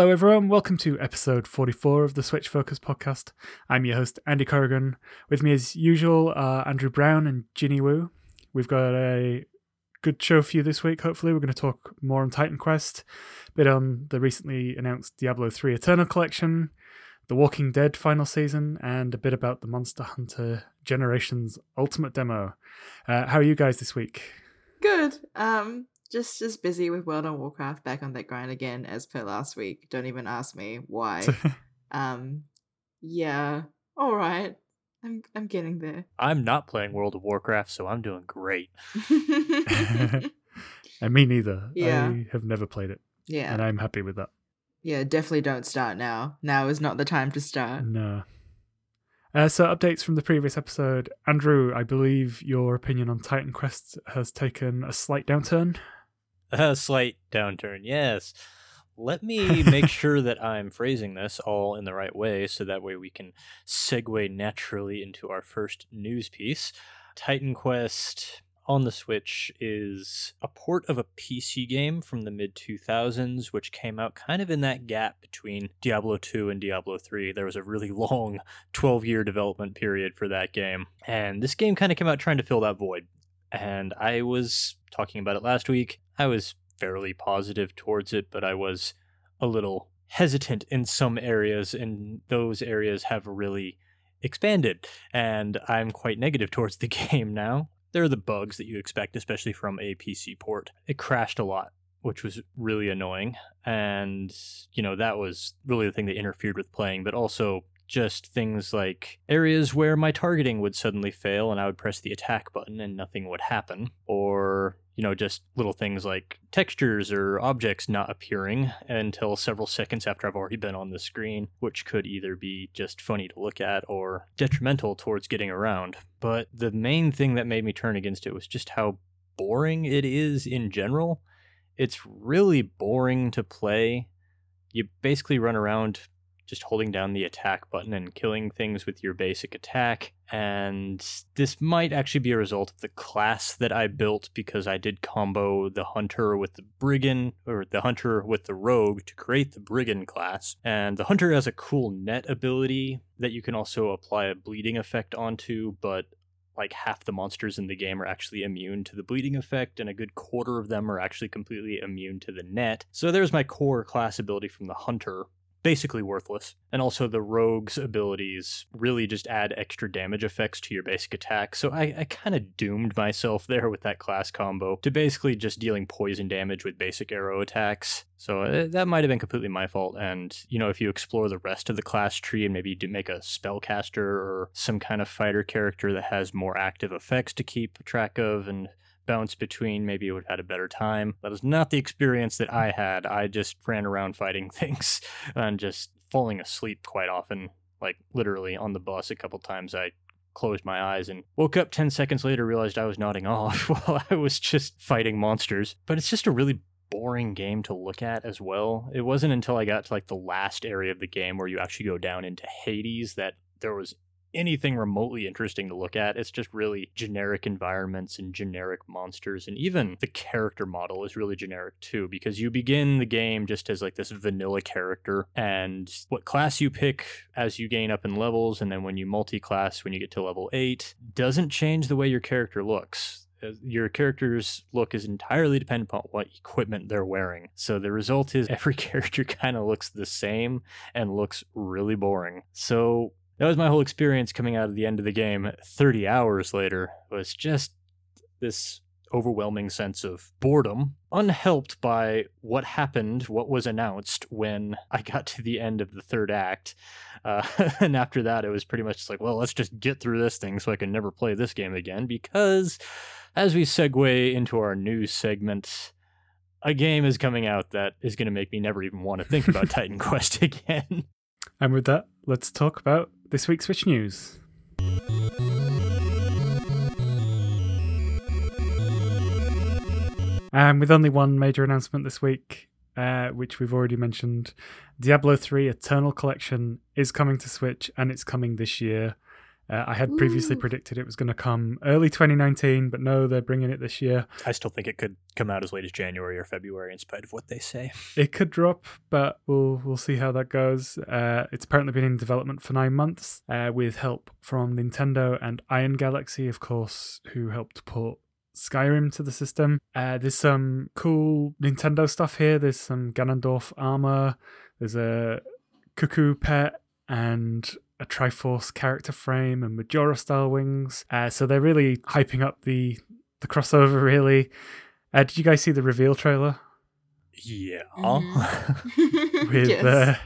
Hello, everyone. Welcome to episode 44 of the Switch Focus podcast. I'm your host, Andy Corrigan. With me, as usual, are Andrew Brown and Ginny Woo. We've got a good show for you this week, hopefully. We're going to talk more on Titan Quest, a bit on the recently announced Diablo 3 Eternal Collection, The Walking Dead final season, and a bit about the Monster Hunter Generations Ultimate Demo. Uh, how are you guys this week? Good. Um, just as busy with World of Warcraft back on that grind again as per last week. Don't even ask me why. um, yeah, all right. I'm I'm getting there. I'm not playing World of Warcraft, so I'm doing great. and me neither. Yeah. I have never played it, yeah, and I'm happy with that. yeah. Definitely don't start now. Now is not the time to start. No. Uh, so, updates from the previous episode. Andrew, I believe your opinion on Titan Quest has taken a slight downturn. A slight downturn, yes. Let me make sure that I'm phrasing this all in the right way so that way we can segue naturally into our first news piece. Titan Quest on the Switch is a port of a PC game from the mid 2000s, which came out kind of in that gap between Diablo 2 and Diablo 3. There was a really long 12 year development period for that game. And this game kind of came out trying to fill that void. And I was talking about it last week. I was fairly positive towards it, but I was a little hesitant in some areas, and those areas have really expanded. And I'm quite negative towards the game now. There are the bugs that you expect, especially from a PC port. It crashed a lot, which was really annoying. And, you know, that was really the thing that interfered with playing, but also just things like areas where my targeting would suddenly fail and I would press the attack button and nothing would happen. Or, you know, just little things like textures or objects not appearing until several seconds after I've already been on the screen, which could either be just funny to look at or detrimental towards getting around. But the main thing that made me turn against it was just how boring it is in general. It's really boring to play. You basically run around just holding down the attack button and killing things with your basic attack. And this might actually be a result of the class that I built because I did combo the hunter with the brigand or the hunter with the rogue to create the brigand class. And the hunter has a cool net ability that you can also apply a bleeding effect onto, but like half the monsters in the game are actually immune to the bleeding effect, and a good quarter of them are actually completely immune to the net. So there's my core class ability from the hunter basically worthless. And also the rogue's abilities really just add extra damage effects to your basic attack. So I, I kind of doomed myself there with that class combo to basically just dealing poison damage with basic arrow attacks. So uh, that might have been completely my fault. And, you know, if you explore the rest of the class tree and maybe do make a spellcaster or some kind of fighter character that has more active effects to keep track of and bounce between, maybe it would have had a better time. That was not the experience that I had. I just ran around fighting things and just falling asleep quite often. Like literally on the bus a couple times I closed my eyes and woke up 10 seconds later realized I was nodding off while I was just fighting monsters. But it's just a really boring game to look at as well. It wasn't until I got to like the last area of the game where you actually go down into Hades that there was anything remotely interesting to look at. It's just really generic environments and generic monsters. And even the character model is really generic too, because you begin the game just as like this vanilla character. And what class you pick as you gain up in levels, and then when you multi class, when you get to level 8, doesn't change the way your character looks uh, your character's look is entirely dependent upon what equipment they're wearing. So the result is every character kind of looks the same and looks really boring. So that was my whole experience coming out of the end of the game 30 hours later It was just this overwhelming sense of boredom unhelped by what happened what was announced when i got to the end of the third act. Uh, and after that it was pretty much just like well let's just get through this thing so i can never play this game again because as we segue into our news segment a game is coming out that is going to make me never even want to think about titan quest again. And with that, let's talk about this week's Switch news. And with only one major announcement this week, uh, which we've already mentioned, Diablo 3 Eternal Collection is coming to Switch and it's coming this year. Uh, I had previously Ooh. predicted it was going to come early 2019, but no, they're bringing it this year. I still think it could come out as late as January or February, in spite of what they say. It could drop, but we'll we'll see how that goes. Uh, it's apparently been in development for nine months, uh, with help from Nintendo and Iron Galaxy, of course, who helped port Skyrim to the system. Uh, there's some cool Nintendo stuff here. There's some Ganondorf armor. There's a cuckoo pet and a Triforce character frame and Majora style wings. Uh, so they're really hyping up the the crossover. Really. Uh, did you guys see the reveal trailer? Yeah. Mhm. with Yes. uh,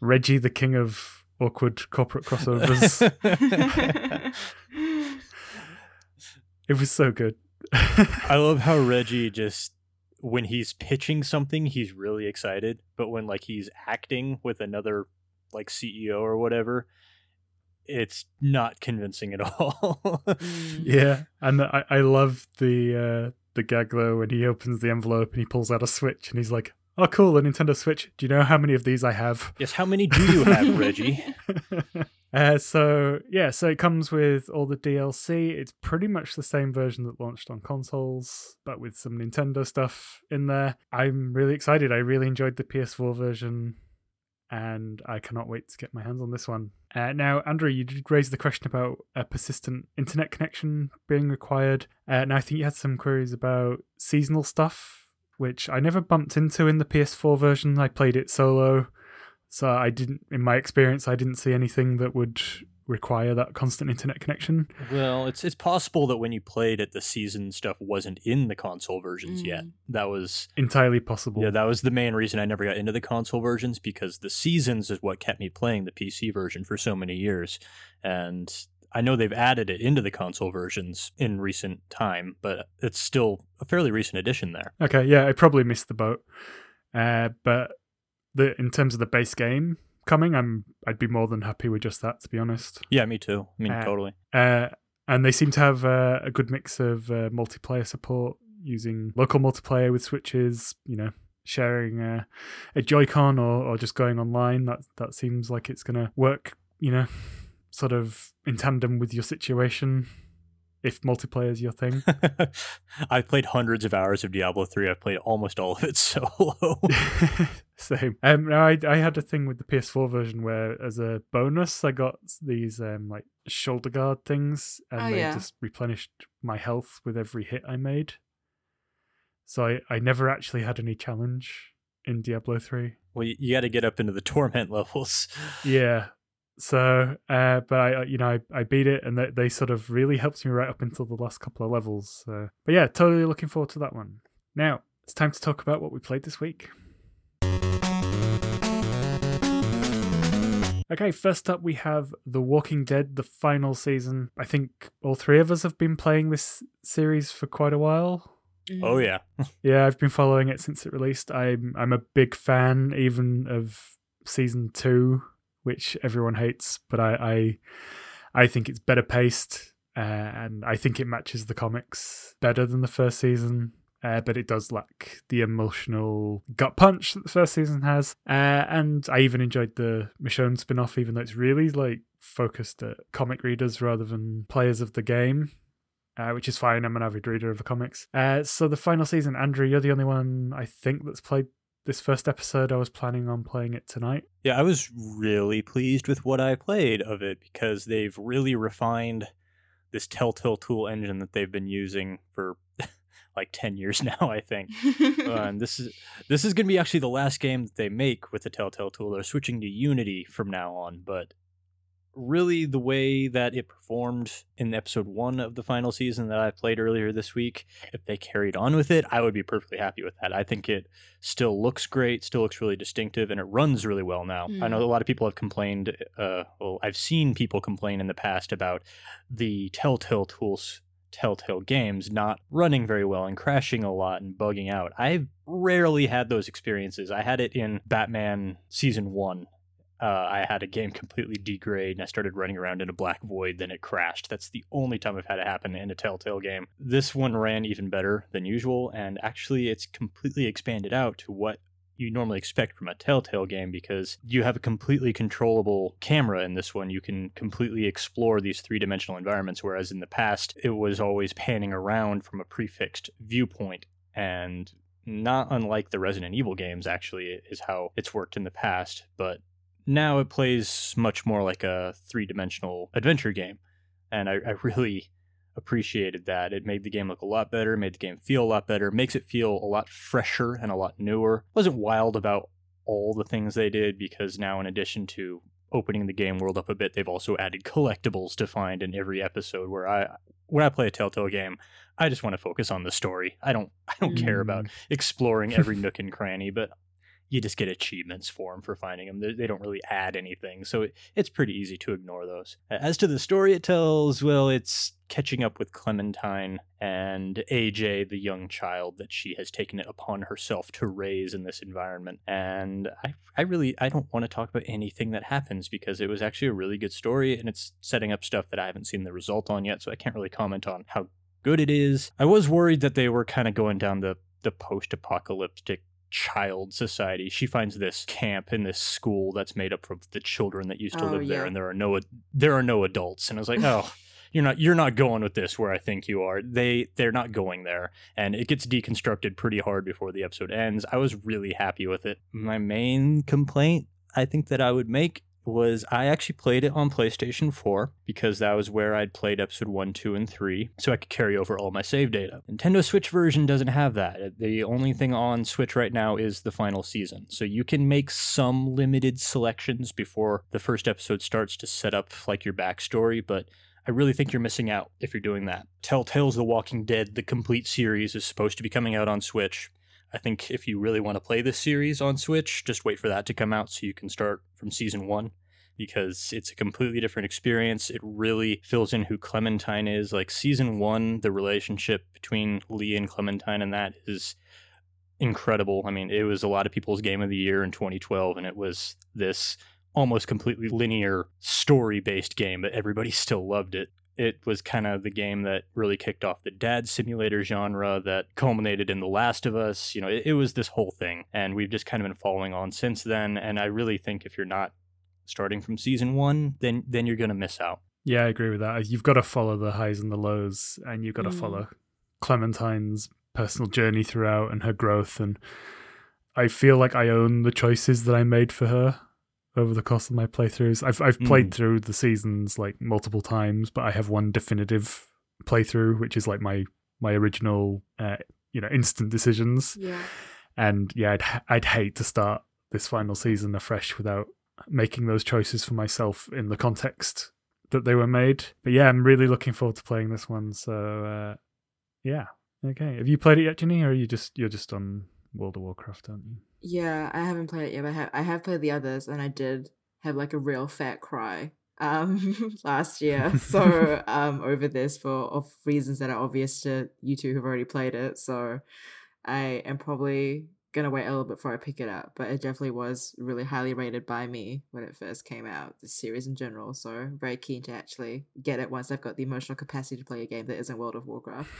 Reggie, the king of awkward corporate crossovers. it was so good. I love how Reggie just when he's pitching something, he's really excited, but when like he's acting with another like CEO or whatever, it's not convincing at all. Mm. yeah, and I, I love the uh, the gag though when he opens the envelope and he pulls out a Switch and he's like, "Oh, cool, a Nintendo Switch. Do you know how many of these I have?" yes, how many do you have, Reggie? uh, so yeah, so it comes with all the DLC. It's pretty much the same version that launched on consoles, but with some Nintendo stuff in there. I'm really excited. I really enjoyed the PS4 version, and I cannot wait to get my hands on this one. Uh, now, Andrew, you did raise the question about a persistent internet connection being required, uh, and I think you had some queries about seasonal stuff, which I never bumped into in the PS4 version. I played it solo. So I didn't, in my experience, I didn't see anything that would require that constant internet connection. Well, it's it's possible that when you played it, the season stuff wasn't in the console versions yet. Mm. That was Entirely possible. yeah, that was the main reason I never got into the console versions because the seasons is what kept me playing the PC version for so many years, and I know they've added it into the console versions in recent time, but it's still a fairly recent addition there. Okay, yeah, I probably missed the boat. Uh, but the in terms of the base game coming, I'm I'd be more than happy with just that, to be honest. Yeah, me too. I mean, Uh, totally. Uh, and they seem to have uh, a good mix of uh, multiplayer support using local multiplayer with switches. You know, sharing uh, a Joy-Con or, or just going online. That that seems like it's going to work. You know, sort of in tandem with your situation. If multiplayer is your thing, I've played hundreds of hours of Diablo 3. I've played almost all of it solo. same. Um, no, I I had a thing with the PS4 version where, as a bonus, I got these um like shoulder guard things, and Oh, they yeah. just replenished my health with every hit I made. So I I never actually had any challenge in Diablo three. well, you, you got to get up into the torment levels. Yeah. So, uh, but I, you know, I, I beat it, and they, they sort of really helped me right up until the last couple of levels. So, but yeah, totally looking forward to that one. Now it's time to talk about what we played this week. Okay, first up we have The Walking Dead, the final season. I think all three of us have been playing this series for quite a while. Oh, Mm. yeah. Yeah, I've been following it since it released. I'm I'm a big fan even of season two, which everyone hates, but I I, I think it's better paced, uh, and I think it matches the comics better than the first season. Uh, but it does lack the emotional gut punch that the first season has. Uh, and I even enjoyed the Michonne spin off, even though it's really like focused at comic readers rather than players of the game uh, which is fine. I'm an avid reader of the comics. Uh, so the final season, Andrew, you're the only one I think that's played this first episode. I was planning on playing it tonight. Yeah, I was really pleased with what I played of it because they've really refined this Telltale Tool engine that they've been using for like 10 years now, I think. And this is this is going to be actually the last game that they make with the Telltale Tool. They're switching to Unity from now on, but really the way that it performed in episode 1 of the final season that I played earlier this week, if they carried on with it, I would be perfectly happy with that. I think it still looks great, still looks really distinctive and it runs really well now. I know Mm. a lot of people have complained uh well, I've seen people complain in the past about the Telltale Tools Telltale games not running very well and crashing a lot and bugging out. I've rarely had those experiences. I had it in Batman Season 1. Uh, I had a game completely degrade and I started running around in a black void, then it crashed. That's the only time I've had it happen in a Telltale game. This one ran even better than usual, and actually, it's completely expanded out to what you normally expect from a Telltale game because you have a completely controllable camera in this one. You can completely explore these three dimensional environments, whereas in the past, it was always panning around from a prefixed viewpoint. And not unlike the Resident Evil games, actually, is how it's worked in the past. But now it plays much more like a three dimensional adventure game. And I, I really appreciated that. It made the game look a lot better, made the game feel a lot better, makes it feel a lot fresher and a lot newer. Wasn't wild about all the things they did because now in addition to opening the game world up a bit, they've also added collectibles to find in every episode where I when I play a Telltale game, I just want to focus on the story. I don't I don't mm. care about mm. exploring every nook and cranny, but you just get achievements for them for finding them. They, don't really add anything, so it, it's pretty easy to ignore those. As to the story it tells, well, it's catching up with Clementine and AJ, the young child that she has taken it upon herself to raise in this environment. And I, I really, I don't want to talk about anything that happens because it was actually a really good story and it's setting up stuff that I haven't seen the result on yet, so I can't really comment on how good it is. I was worried that they were kind of going down the the post-apocalyptic child society. She finds this camp in this school that's made up of the children that used to oh, live yeah. there, and there are no there are no adults. And I was like, oh. You're not you're not going with this where I think you are. They they're not going there. And it gets deconstructed pretty hard before the episode ends. I was really happy with it. My main complaint I think that I would make was I actually played it on PlayStation 4 because that was where I'd played episode 1, 2, and 3, so I could carry over all my save data. Nintendo Switch version doesn't have that. The only thing on Switch right now is the final season. So you can make some limited selections before the first episode starts to set up like your backstory, but I really think you're missing out if you're doing that. Telltale's The Walking Dead, the complete series, is supposed to be coming out on Switch. I think if you really want to play this series on Switch, just wait for that to come out so you can start from season one because it's a completely different experience. It really fills in who Clementine is. Like season one, the relationship between Lee and Clementine and that is incredible. I mean, it was a lot of people's game of the year in 2012, and it was this almost completely linear story based game, but everybody still loved it it was kind of the game that really kicked off the dad simulator genre that culminated in The Last of Us. You know, it, it, was this whole thing, and we've just kind of been following on since then. And I really think if you're not starting from season one, then then you're gonna miss out. Yeah, I agree with that. You've got to follow the highs and the lows, and you've got to mm. follow Clementine's personal journey throughout and her growth. And I feel like I own the choices that I made for her over the course of my playthroughs. I've I've played mm. through the seasons like multiple times, but I have one definitive playthrough, which is like my my original, uh, you know, instant decisions. Yeah. And yeah, I'd I'd hate to start this final season afresh without making those choices for myself in the context that they were made. But yeah, I'm really looking forward to playing this one. So uh, yeah, okay. Have you played it yet, Ginny, or are you just you're just on World of Warcraft, aren't you? Yeah, I haven't played it yet, but I have, I have played the others, and I did have like a real fat cry um last year. So um over this for of reasons that are obvious to you two who've already played it. So I am probably gonna wait a little bit before I pick it up, but it definitely was really highly rated by me when it first came out, the series in general. So very keen to actually get it once I've got the emotional capacity to play a game that isn't World of Warcraft.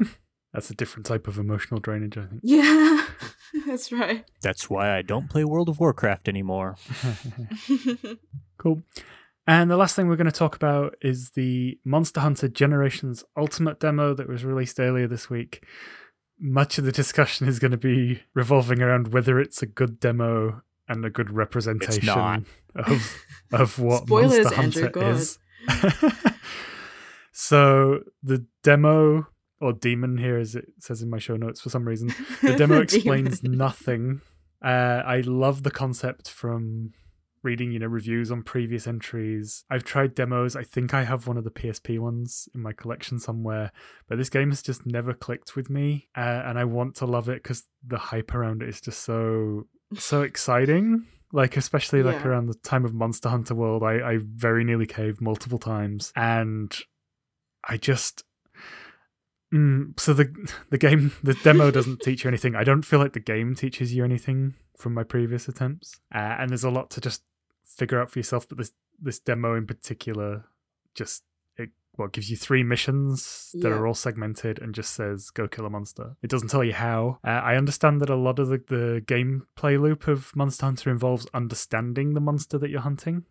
That's a different type of emotional drainage, I think. Yeah, that's right. That's why I don't play World of Warcraft anymore. cool. And the last thing we're going to talk about is the Monster Hunter Generations Ultimate demo that was released earlier this week. Much of the discussion is going to be revolving around whether it's a good demo and a good representation of of what Spoilers, Monster Hunter Andrew, is. so the demo or demon here, as it says in my show notes for some reason. The demo explains nothing. Uh, I love the concept from reading, you know, reviews on previous entries. I've tried demos. I think I have one of the PSP ones in my collection somewhere, but this game has just never clicked with me, uh, and I want to love it because the hype around it is just so so exciting. Like especially like yeah. around the time of Monster Hunter World, I, I very nearly caved multiple times, and I just Mm, so the the game the demo doesn't teach you anything. I don't feel like the game teaches you anything from my previous attempts, uh, and there's a lot to just figure out for yourself. But this this demo in particular just it well, gives you three missions that Yeah. are all segmented and just says go kill a monster. It doesn't tell you how. Uh, I understand that a lot of the, the gameplay loop of Monster Hunter involves understanding the monster that you're hunting,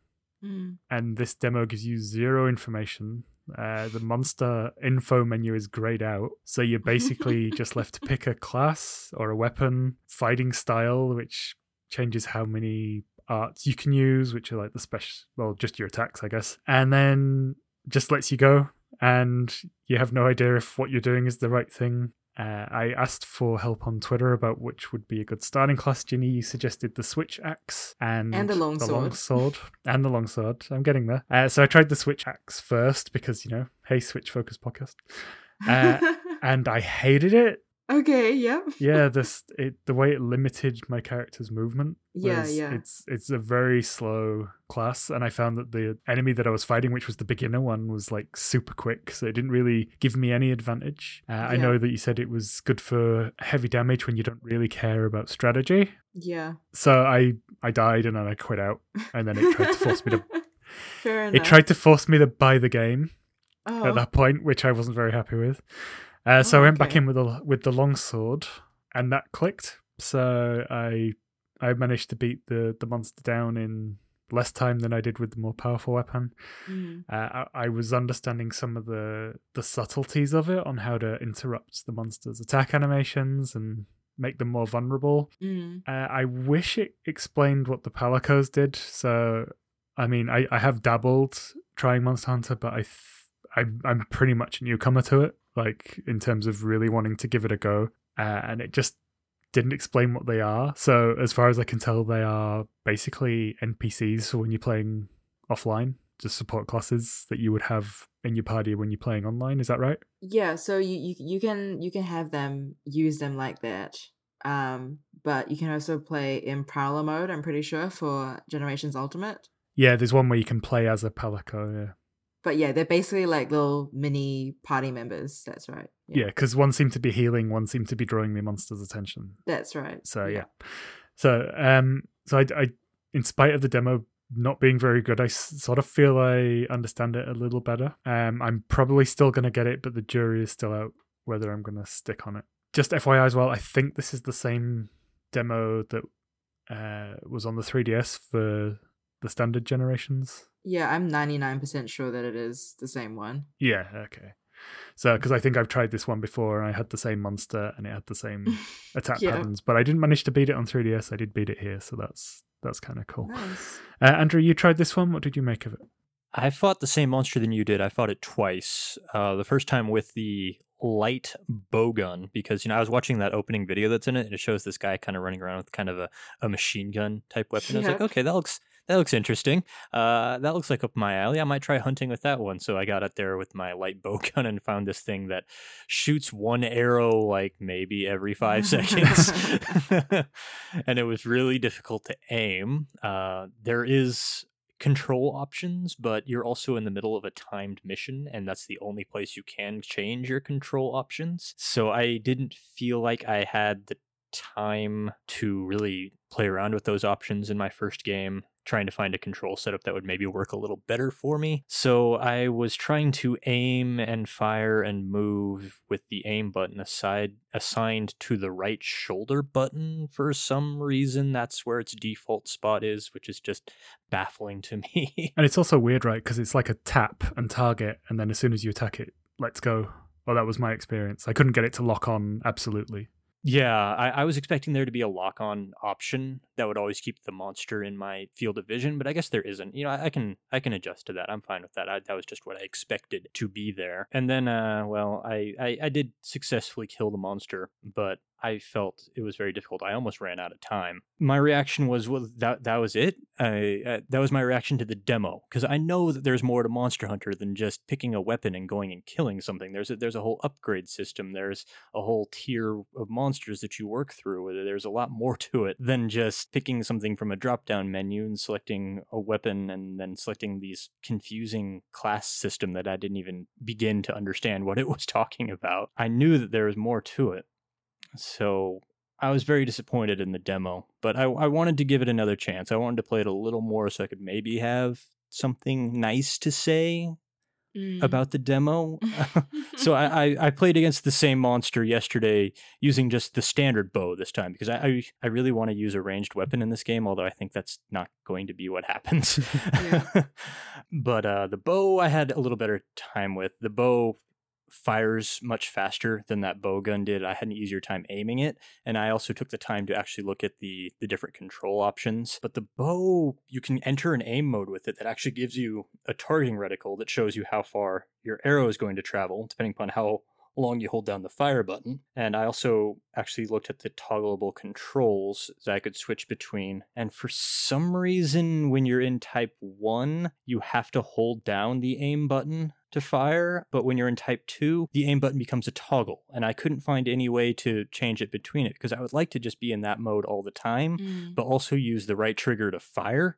Mm. and this demo gives you zero information. Uh, the monster info menu is grayed out, so you're basically just left to pick a class or a weapon, fighting style, which changes how many arts you can use, which are like the special, well, just your attacks, I guess, and then just lets you go, and you have no idea if what you're doing is the right thing. Uh, I asked for help on Twitter about which would be a good starting class. Ginny, you suggested the switch axe and, And the longsword. longsword and the longsword. I'm getting there. Uh, so I tried the switch axe first because you know, hey, switch focus podcast, Uh, and I hated it. Okay, yep. Yeah, this it the way it limited my character's movement. Yeah, yeah. It's it's a very slow class, and I found that the enemy that I was fighting, which was the beginner one, was like super quick, so it didn't really give me any advantage. Uh, I know that you said it was good for heavy damage when you don't really care about strategy. Yeah. So I I died and then I quit out, and then it tried to force me to Fair enough. it tried to force me to buy the game oh. at that point, which I wasn't very happy with. Uh, so Oh, I went back in with the with the longsword, and that clicked. So I I managed to beat the the monster down in less time than I did with the more powerful weapon. Mm. Uh, I, I was understanding some of the the subtleties of it on how to interrupt the monster's attack animations and make them more vulnerable. Mm. Uh, I wish it explained what the Palicos did. So, I mean, I, I have dabbled trying Monster Hunter, but I, th- I I'm pretty much a newcomer to it. Like in terms of really wanting to give it a go, uh, and it just didn't explain what they are. So, as far as I can tell, they are basically NPCs for when you're playing offline, just support classes that you would have in your party when you're playing online. Is that right? Yeah, so you, you you can you can have them use them like that. Um, but you can also play in Prowler mode, I'm pretty sure, for Generations Ultimate. Yeah, there's one where you can play as a Palico. Yeah. But yeah, they're basically like little mini party members. That's right. Yeah, because one seemed to be healing, one seemed to be drawing the monster's attention. That's right. So yeah, so um, so I, I, in spite of the demo not being very good, I s- sort of feel I understand it a little better. Um, I'm probably still gonna get it, but the jury is still out whether I'm gonna stick on it. Just FYI as well, I think this is the same demo that uh was on the 3DS for the standard generations. Yeah, I'm 99% sure that it is the same one. Yeah, okay. So, because I think I've tried this one before and I had the same monster and it had the same attack Yeah. patterns, but I didn't manage to beat it on 3DS. I did beat it here, so that's that's kind of cool. Nice. Uh, Andrew, you tried this one. What did you make of it? I fought the same monster than you did. I fought it twice. Uh, the first time with the light bowgun because you know I was watching that opening video that's in it, and it shows this guy kind of running around with kind of a, a machine gun type weapon. I was like, okay, that looks that looks interesting. Uh, that looks like up my alley. I might try hunting with that one. So I got out there with my light bowgun and found this thing that shoots one arrow like maybe every five seconds, and it was really difficult to aim. Uh, there is control options, but you're also in the middle of a timed mission, and that's the only place you can change your control options. So I didn't feel like I had the time to really play around with those options in my first game trying to find a control setup that would maybe work a little better for me. So I was trying to aim and fire and move with the aim button aside assigned to the right shoulder button for some reason. That's where its default spot is, which is just baffling to me. And it's also weird, right? Because it's like a tap and target, and then as soon as you attack it, let's go. Well, that was my experience. I couldn't get it to lock on absolutely. Yeah, I, I was expecting there to be a lock on option that would always keep the monster in my field of vision, but I guess there isn't. You know, I, I can I can adjust to that. I'm fine with that. I, that was just what I expected to be there. And then, uh, well, I, I I did successfully kill the monster, but I felt it was very difficult. I almost ran out of time. My reaction was, well, that that was it. I uh, that was my reaction to the demo because I know that there's more to Monster Hunter than just picking a weapon and going and killing something. There's a, there's a whole upgrade system. There's a whole tier of monsters that you work through. There's a lot more to it than just picking something from a drop down menu and selecting a weapon and then selecting these confusing class system that I didn't even begin to understand what it was talking about. I knew that there was more to it. So I was very disappointed in the demo, but I, I wanted to give it another chance. I wanted to play it a little more so I could maybe have something nice to say Mm. about the demo. so I, I, I played against the same monster yesterday using just the standard bow this time because I I, I really want to use a ranged weapon in this game, although I think that's not going to be what happens. but uh, the bow I had a little better time with. The bow fires much faster than that bow gun did. I had an easier time aiming it, and I also took the time to actually look at the the different control options. But the bow, you can enter an aim mode with it that actually gives you a targeting reticle that shows you how far your arrow is going to travel, depending upon how long you hold down the fire button. And I also actually looked at the toggleable controls that I could switch between. And for some reason, when you're in type 1, you have to hold down the aim button to fire, but when you're in type 2, the aim button becomes a toggle, and I couldn't find any way to change it between it because I would like to just be in that mode all the time, Mm. but also use the right trigger to fire.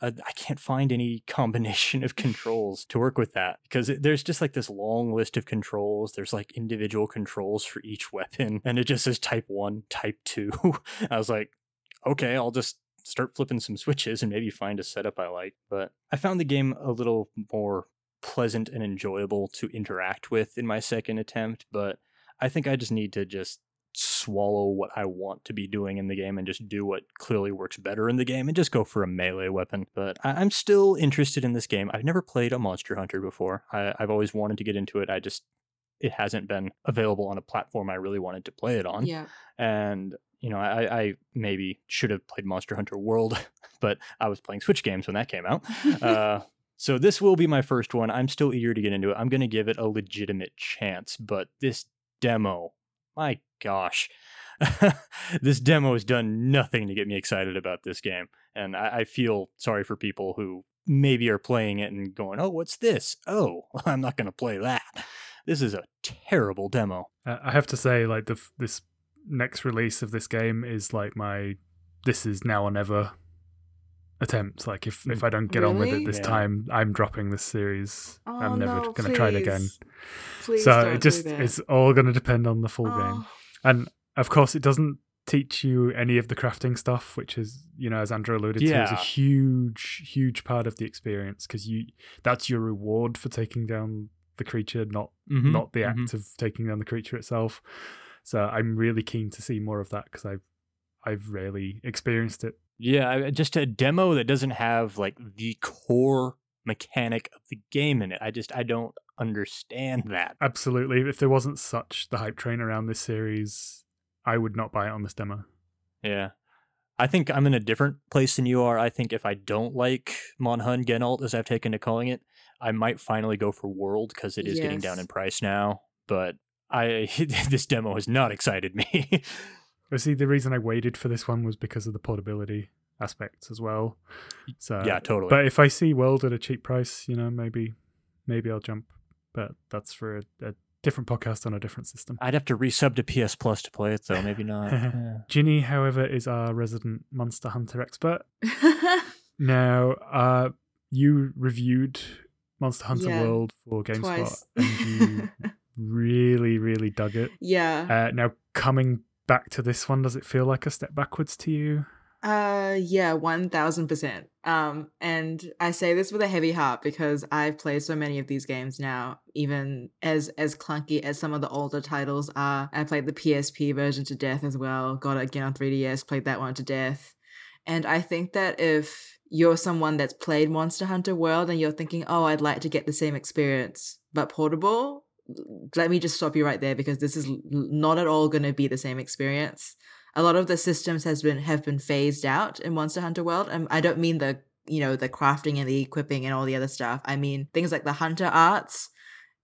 Uh, I can't find any combination of controls to work with that because it, there's just like this long list of controls. There's like individual controls for each weapon, and it just says type 1, type 2. I was like, okay, I'll just start flipping some switches and maybe find a setup I like. But I found the game a little more pleasant and enjoyable to interact with in my second attempt, but I think I just need to just swallow what I want to be doing in the game and just do what clearly works better in the game and just go for a melee weapon. But I- I'm still interested in this game. I've never played a Monster Hunter before. I- I've always wanted to get into it. I just it hasn't been available on a platform I really wanted to play it on Yeah. and you know I, I maybe should have played monster hunter world but i was playing switch games when that came out uh, so this will be my first one. I'm still eager to get into it. I'm going to give it a legitimate chance but this demo my gosh. This demo has done nothing to get me excited about this game and I, I feel sorry for people who maybe are playing it and going oh what's this? Oh i'm not going to play that. This is a terrible demo. I have to say, like the this next release of this game is like my this is now or never attempt. Like if if mm, I don't get on with it this Yeah. time, I'm dropping this series. Oh, I'm never no, going to try it again. please. Please so it just it's all going to depend on the full game. Oh, And of course, it doesn't teach you any of the crafting stuff, which is, you know, as Andrew alluded to, is a huge, huge part of the experience because you that's your reward for taking down the creature, not Mhm, not the act mm-hmm. of taking down the creature itself. So I'm really keen to see more of that because I've I've rarely experienced it. Yeah, uh, just a demo that doesn't have like the core mechanic of the game in it. I just I don't understand that. Absolutely, if there wasn't such the hype train around this series, I would not buy it on this demo. Yeah. I think I'm in a different place than you are. I think if I don't like Monhun Genalt, as I've taken to calling it, I might finally go for World because it is getting down in price now. But I this demo has not excited me. But see, the reason I waited for this one was because of the portability aspects as well. So yeah, totally. But if I see World at a cheap price, you know, maybe maybe I'll jump. But that's for a, a different podcast on a different system. I'd have to resub to PS Plus to play it though. Maybe not. Yeah. Ginny, however, is our resident Monster Hunter expert. Now, uh, you reviewed Monster Hunter Yeah, World for GameSpot, twice. and you really, really dug it. yeah. Uh, now, coming back to this one, does it feel like a step backwards to you? Uh yeah, one thousand percent. Um, and I say this with a heavy heart because I've played so many of these games now, even as as clunky as some of the older titles are. I played the PSP version to death as well. Got it again on 3DS, played that one to death. And I think that if you're someone that's played Monster Hunter World and you're thinking, oh, I'd like to get the same experience, but portable, let me just stop you right there because this is not at all going to be the same experience a lot of the systems has been have been phased out in Monster Hunter World. And I don't mean the you know the crafting and the equipping and all the other stuff. I mean things like the hunter arts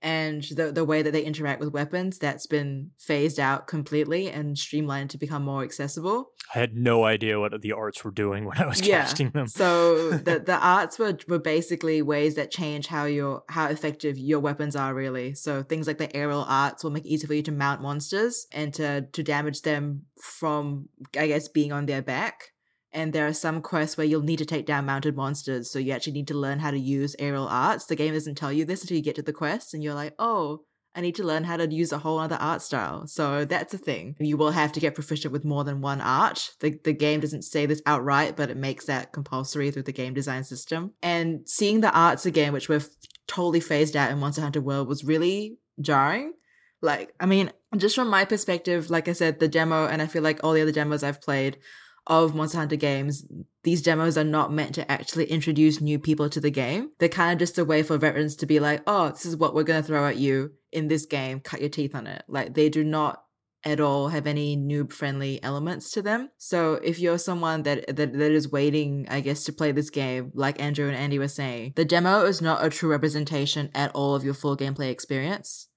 and the the way that they interact with weapons. That's been phased out completely and streamlined to become more accessible. I had no idea what the arts were doing when I was Yeah, casting them. So the the arts were were basically ways that change how your how effective your weapons are really. So things like the aerial arts will make it easier for you to mount monsters and to to damage them from I guess being on their back. And there are some quests where you'll need to take down mounted monsters, so you actually need to learn how to use aerial arts. The game doesn't tell you this until you get to the quest, and you're like, oh, I need to learn how to use a whole other art style. So that's a thing. You will have to get proficient with more than one art. The, the game doesn't say this outright, but it makes that compulsory through the game design system. And seeing the arts again, which were totally phased out in Monster Hunter World was really jarring. Like, I mean, just from my perspective, like I said, the demo, and I feel like all the other demos I've played of Monster Hunter games, these demos are not meant to actually introduce new people to the game. They're kind of just a way for veterans to be like, oh, this is what we're going to throw at you in this game, cut your teeth on it. Like, they do not at all have any noob friendly elements to them. So if you're someone that, that that is waiting, I guess, to play this game, like Andrew and Andy were saying, the demo is not a true representation at all of your full gameplay experience.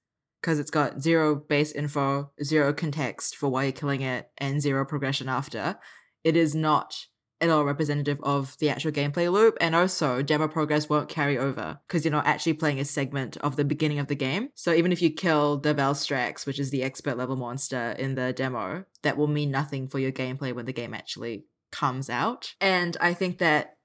Because it's got zero base info, zero context for why you're killing it, and zero progression after. It is not at all representative of the actual gameplay loop. And also, demo progress won't carry over because you're not actually playing a segment of the beginning of the game. So even if you kill the Valstrax, which is the expert level monster in the demo, that will mean nothing for your gameplay when the game actually comes out. And I think that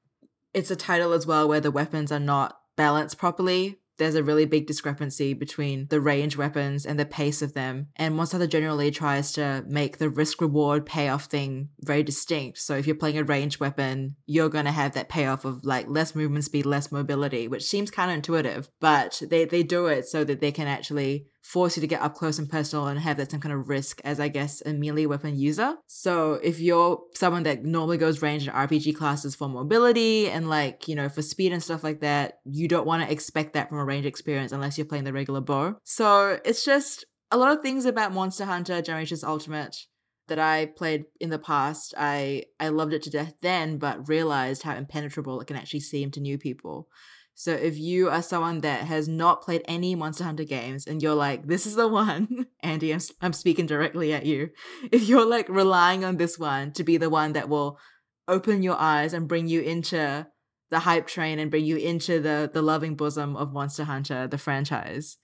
it's a title as well where the weapons are not balanced properly there's a really big discrepancy between the range weapons and the pace of them. And Monster generally tries to make the risk reward payoff thing very distinct. So if you're playing a range weapon, you're going to have that payoff of like less movement speed, less mobility, which seems kind of intuitive, but they, they do it so that they can actually force you to get up close and personal and have that some kind of risk as I guess a melee weapon user. So if you're someone that normally goes range in RPG classes for mobility and like, you know, for speed and stuff like that, you don't want to expect that from a range experience unless you're playing the regular bow. So it's just a lot of things about Monster Hunter Generations Ultimate that I played in the past. I I loved it to death then, but realized how impenetrable it can actually seem to new people. So if you are someone that has not played any Monster Hunter games and you're like, this is the one, Andy, I'm, I'm speaking directly at you. If you're like relying on this one to be the one that will open your eyes and bring you into the hype train and bring you into the the loving bosom of Monster Hunter, the franchise,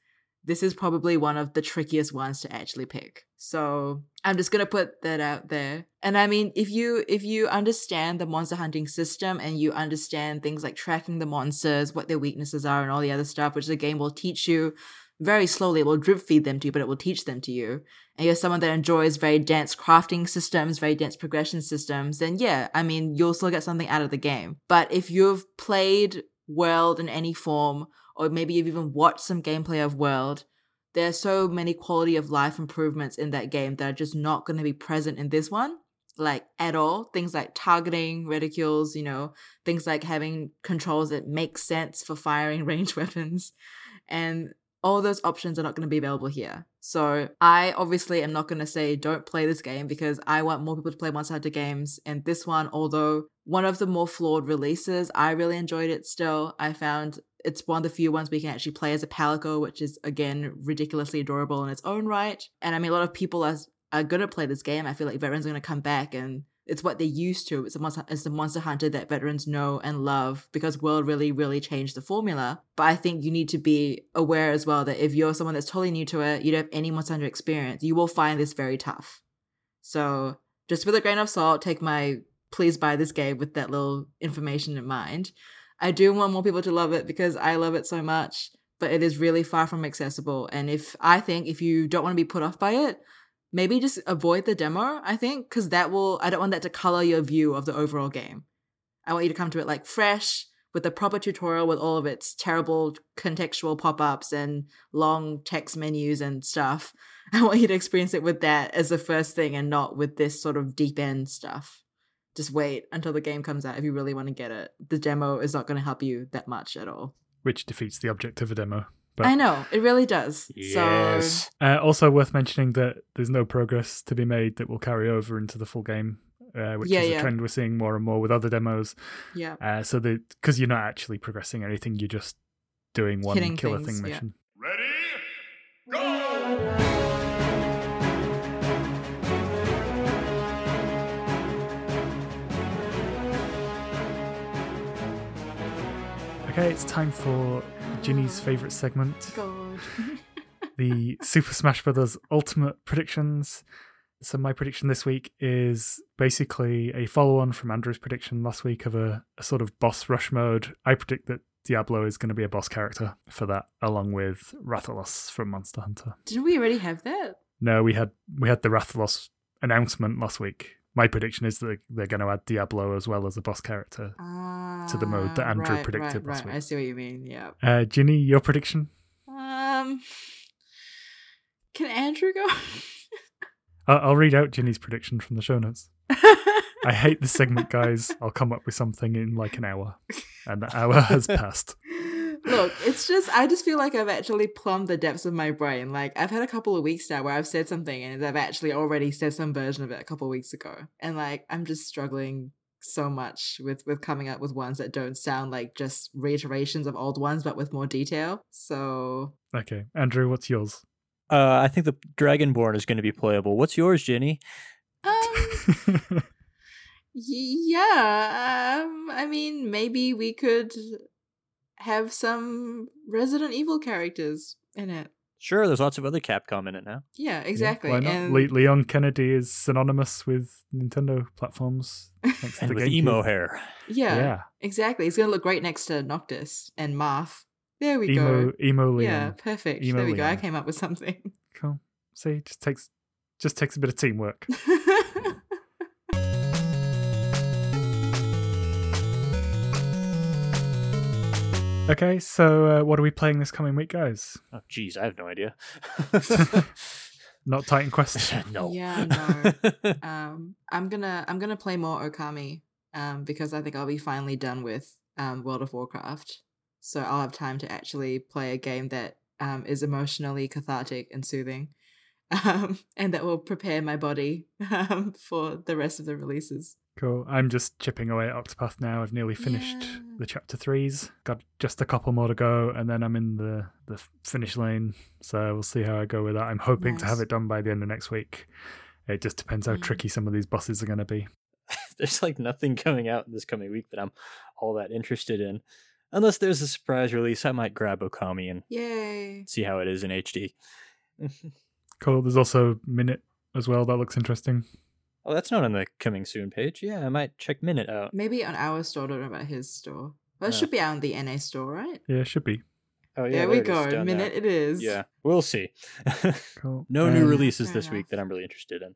this is probably one of the trickiest ones to actually pick. So I'm just gonna put that out there. And I mean, if you if you understand the monster hunting system and you understand things like tracking the monsters, what their weaknesses are, and all the other stuff, which the game will teach you very slowly, it will drip feed them to you, but it will teach them to you. And you're someone that enjoys very dense crafting systems, very dense progression systems, then yeah, I mean, you'll still get something out of the game. But if you've played World in any form or maybe you've even watched some gameplay of World, there are so many quality of life improvements in that game that are just not going to be present in this one like at all. Things like targeting reticules you know things like having controls that make sense for firing range weapons. And all those options are not going to be available here. So I obviously am not going to say don't play this game because I want more people to play Hunter games. And this one, although one of the more flawed releases, I really enjoyed it still. I found it's one of the few ones we can actually play as a Palico, which is again ridiculously adorable in its own right. And I mean, a lot of people are are gonna play this game. I feel like veterans are gonna come back and it's what they're used to. It's a monster, it's the monster hunter that veterans know and love because World really, really changed the formula. But I think you need to be aware as well that if you're someone that's totally new to it, you don't have any monster hunter experience, you will find this very tough. So just with a grain of salt, take my please buy this game with that little information in mind. I do want more people to love it because I love it so much, but it is really far from accessible. And if I think if you don't want to be put off by it, maybe just avoid the demo, I think, because that will, I don't want that to color your view of the overall game. I want you to come to it like fresh with the proper tutorial with all of its terrible contextual pop ups and long text menus and stuff. I want you to experience it with that as the first thing and not with this sort of deep end stuff just wait until the game comes out if you really want to get it. The demo is not going to help you that much at all. Which defeats the object of a demo. But I know it really does. Yes. So, uh, also worth mentioning that there's no progress to be made that will carry over into the full game, uh, which yeah, is a yeah. trend we're seeing more and more with other demos. Yeah. Uh, so the because you're not actually progressing anything, you're just doing one Hitting killer things, thing mission. Yeah. Ready? Go! Okay, it's time for Ginny's favourite segment. God. the Super Smash Brothers Ultimate predictions. So my prediction this week is basically a follow-on from Andrew's prediction last week of a, a sort of boss rush mode. I predict that Diablo is going to be a boss character for that, along with Rathalos from Monster Hunter. Didn't we already have that? No, we had we had the Rathalos announcement last week. My prediction is that they're going to add Diablo as well as a boss character. to the mode that Ah, Andrew right, predicted right, last right. I see what you mean. Yeah. Uh, Ginny, your prediction? Um, can Andrew go? I'll, I'll read out Ginny's prediction from the show notes. I hate this segment, guys. I'll come up with something in like an hour, and the hour has passed. Look, it's just I just feel like I've actually plumbed the depths of my brain. Like I've had a couple of weeks now where I've said something and I've actually already said some version of it a couple of weeks ago. And like I'm just struggling so much with with coming up with ones that don't sound like just reiterations of old ones but with more detail. So Okay, Andrew, what's yours? Uh, I think the Dragonborn is going to be playable. What's yours, Ginny? um yeah, um I mean maybe we could have some Resident Evil characters in it. Sure, there's lots of other Capcom in it now. Yeah, exactly. why not? And Le- Leon Kennedy is synonymous with Nintendo platforms. Thanks to And the with GameCube. emo hair. yeah, Yeah, exactly. He's gonna look great next to Noctis and Marth. There we emo, go. emo Leon. Yeah, perfect. Emo there we go. I came up with something. Cool. See, just takes just takes a bit of teamwork. Okay, so uh, what are we playing this coming week, guys? Oh, geez, I have no idea. Not Titan Quest. no. Yeah, no. um, I'm gonna I'm gonna play more Okami. Um, because I think I'll be finally done with um World of Warcraft. So I'll have time to actually play a game that um is emotionally cathartic and soothing. Um, and that will prepare my body um for the rest of the releases. Cool. I'm just chipping away at Octopath now. I've nearly finished Yeah. the chapter threes. Got just a couple more to go, and then I'm in the the finish lane. So we'll see how I go with that. I'm hoping to have it done by the end of next week. It just depends how Mm. tricky some of these bosses are going to be. There's like nothing coming out this coming week that I'm all that interested in. Unless there's a surprise release, I might grab Okami and Yay. see how it is in HD. Cool. There's also Minit as well. That looks interesting. Oh, that's not on the coming soon page. Yeah, I might check Minit out. Maybe on our store, I don't know about his store. Well, it Yeah. should be out on the NA store, right? Yeah, should be Oh yeah, there we go. down there. Minit it is. Yeah, we'll see. cool. no new Um, releases fair this week that I'm really interested in.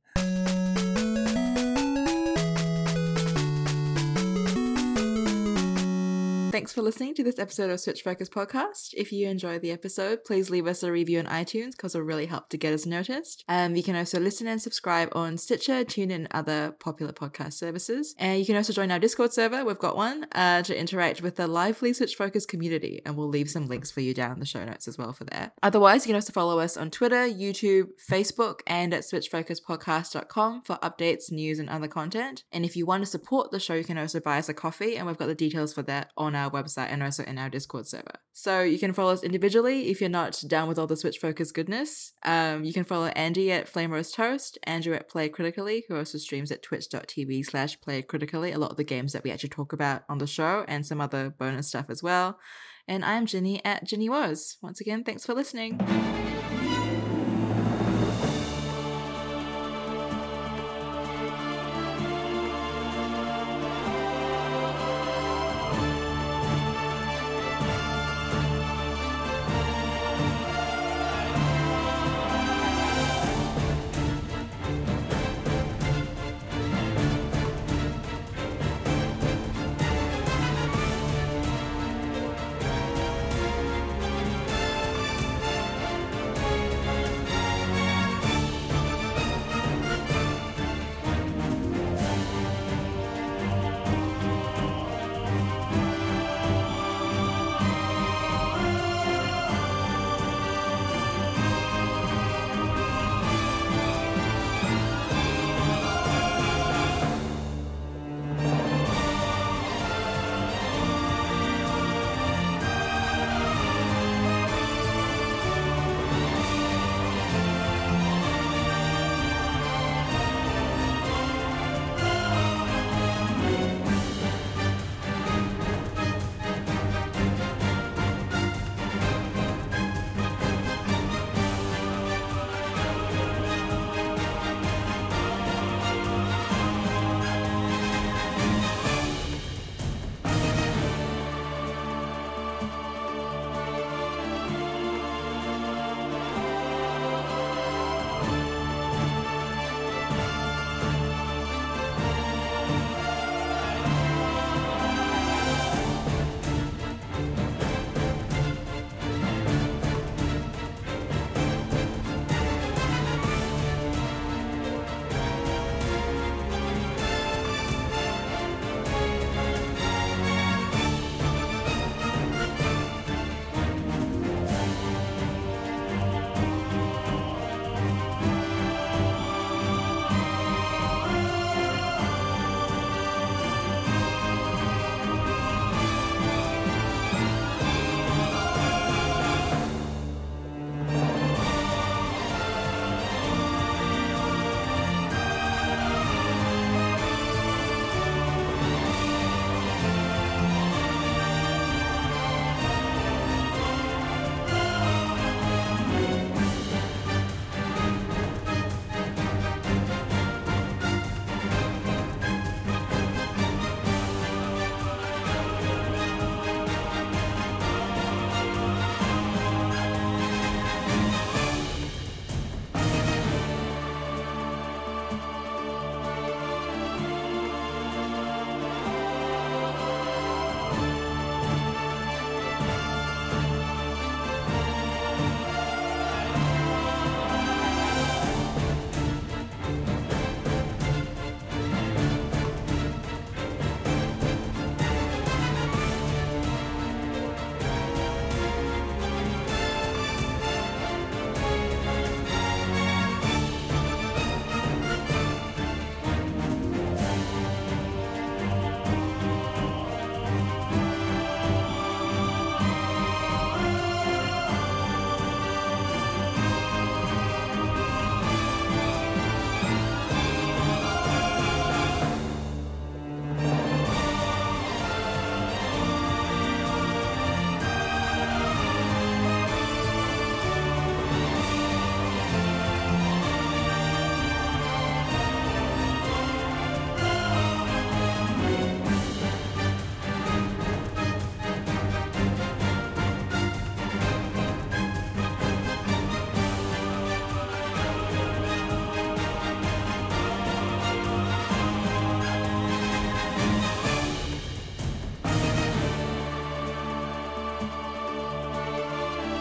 Thanks for listening to this episode of Switch Focus Podcast. If you enjoyed the episode, please leave us a review on iTunes because it'll really help to get us noticed. Um, you can also listen and subscribe on Stitcher, TuneIn, and other popular podcast services. And you can also join our Discord server, we've got one, uh, to interact with the lively Switch Focus community. And we'll leave some links for you down in the show notes as well for that. Otherwise, you can also follow us on Twitter, YouTube, Facebook, and at switchfocuspodcast.com for updates, news, and other content. And if you want to support the show, you can also buy us a coffee, and we've got the details for that on our website and also in our Discord server. So you can follow us individually if you're not down with all the Switch Focus goodness. Um, you can follow Andy at Flame Roast Toast, Andrew at Play Critically, who also streams at twitch.tv slash play critically, a lot of the games that we actually talk about on the show, and some other bonus stuff as well. And I'm Ginny at Ginny Woo. Once again, thanks for listening.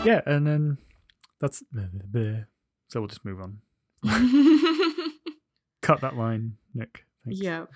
Yeah, and then that's so we'll just move on. Cut that line, Nick. Thanks. yeah.